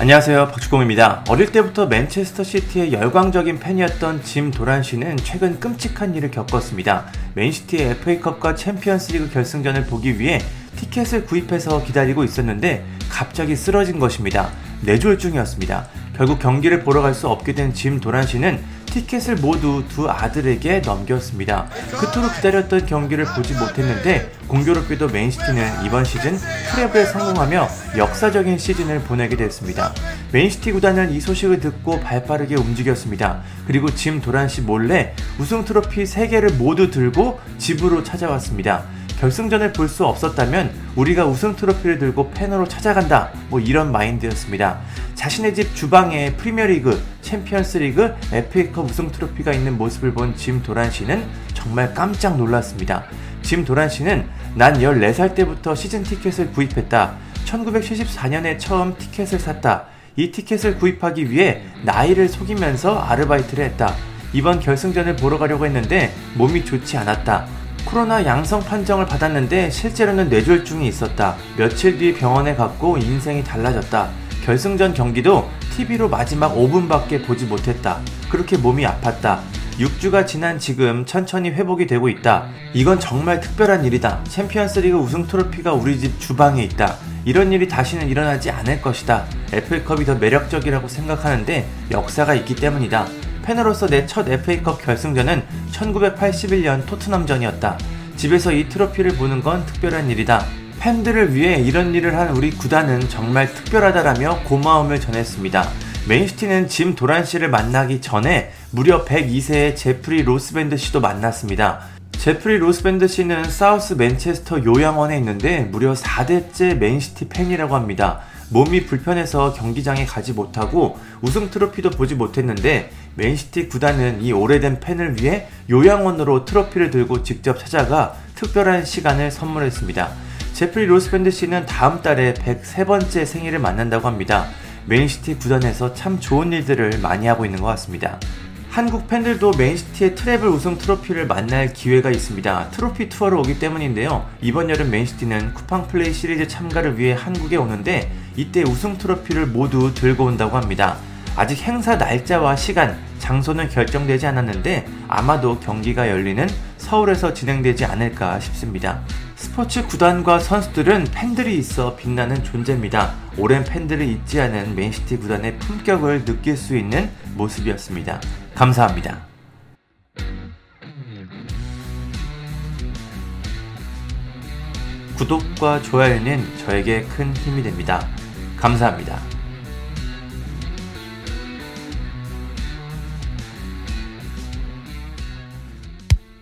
안녕하세요. 박주공입니다. 어릴 때부터 맨체스터 시티의 열광적인 팬이었던 짐 도란 씨는 최근 끔찍한 일을 겪었습니다. 맨시티의 FA컵과 챔피언스리그 결승전을 보기 위해 티켓을 구입해서 기다리고 있었는데 갑자기 쓰러진 것입니다. 뇌졸중이었습니다. 결국 경기를 보러 갈 수 없게 된 짐 도란 씨는 티켓을 모두 두 아들에게 넘겼습니다. 그토록 기다렸던 경기를 보지 못했는데 공교롭게도 맨시티는 이번 시즌 트레블에 성공하며 역사적인 시즌을 보내게 됐습니다. 맨시티 구단은 이 소식을 듣고 발빠르게 움직였습니다. 그리고 짐 도란 씨 몰래 우승 트로피 3개를 모두 들고 집으로 찾아왔습니다. 결승전을 볼 수 없었다면 우리가 우승 트로피를 들고 팬으로 찾아간다. 뭐 이런 마인드였습니다. 자신의 집 주방에 프리미어리그, 챔피언스리그, FA컵 우승 트로피가 있는 모습을 본 짐 도란 씨는 정말 깜짝 놀랐습니다. 짐 도란 씨는 난 14살 때부터 시즌 티켓을 구입했다. 1974년에 처음 티켓을 샀다. 이 티켓을 구입하기 위해 나이를 속이면서 아르바이트를 했다. 이번 결승전을 보러 가려고 했는데 몸이 좋지 않았다. 코로나 양성 판정을 받았는데 실제로는 뇌졸중이 있었다. 며칠 뒤 병원에 갔고 인생이 달라졌다. 결승전 경기도 TV로 마지막 5분밖에 보지 못했다. 그렇게 몸이 아팠다. 6주가 지난 지금 천천히 회복이 되고 있다. 이건 정말 특별한 일이다. 챔피언스리그 우승 트로피가 우리 집 주방에 있다. 이런 일이 다시는 일어나지 않을 것이다. FA컵이 더 매력적이라고 생각하는데 역사가 있기 때문이다. 팬으로서 내 첫 FA컵 결승전은 1981년 토트넘전이었다. 집에서 이 트로피를 보는 건 특별한 일이다. 팬들을 위해 이런 일을 한 우리 구단은 정말 특별하다라며 고마움을 전했습니다. 맨시티는 짐 도란 씨를 만나기 전에 무려 102세의 제프리 로스밴드 씨도 만났습니다. 제프리 로스밴드 씨는 사우스 맨체스터 요양원에 있는데 무려 4대째 맨시티 팬이라고 합니다. 몸이 불편해서 경기장에 가지 못하고 우승 트로피도 보지 못했는데 맨시티 구단은 이 오래된 팬을 위해 요양원으로 트로피를 들고 직접 찾아가 특별한 시간을 선물했습니다. 제프리 로스밴드 씨는 다음 달에 103번째 생일을 맞는다고 합니다. 맨시티 구단에서 참 좋은 일들을 많이 하고 있는 것 같습니다. 한국 팬들도 맨시티의 트레블 우승 트로피를 만날 기회가 있습니다. 트로피 투어로 오기 때문인데요. 이번 여름 맨시티는 쿠팡 플레이 시리즈 참가를 위해 한국에 오는데 이때 우승 트로피를 모두 들고 온다고 합니다. 아직 행사 날짜와 시간, 장소는 결정되지 않았는데 아마도 경기가 열리는 서울에서 진행되지 않을까 싶습니다. 스포츠 구단과 선수들은 팬들이 있어 빛나는 존재입니다. 오랜 팬들을 잊지 않은 맨시티 구단의 품격을 느낄 수 있는 모습이었습니다. 감사합니다. 구독과 좋아요는 저에게 큰 힘이 됩니다. 감사합니다.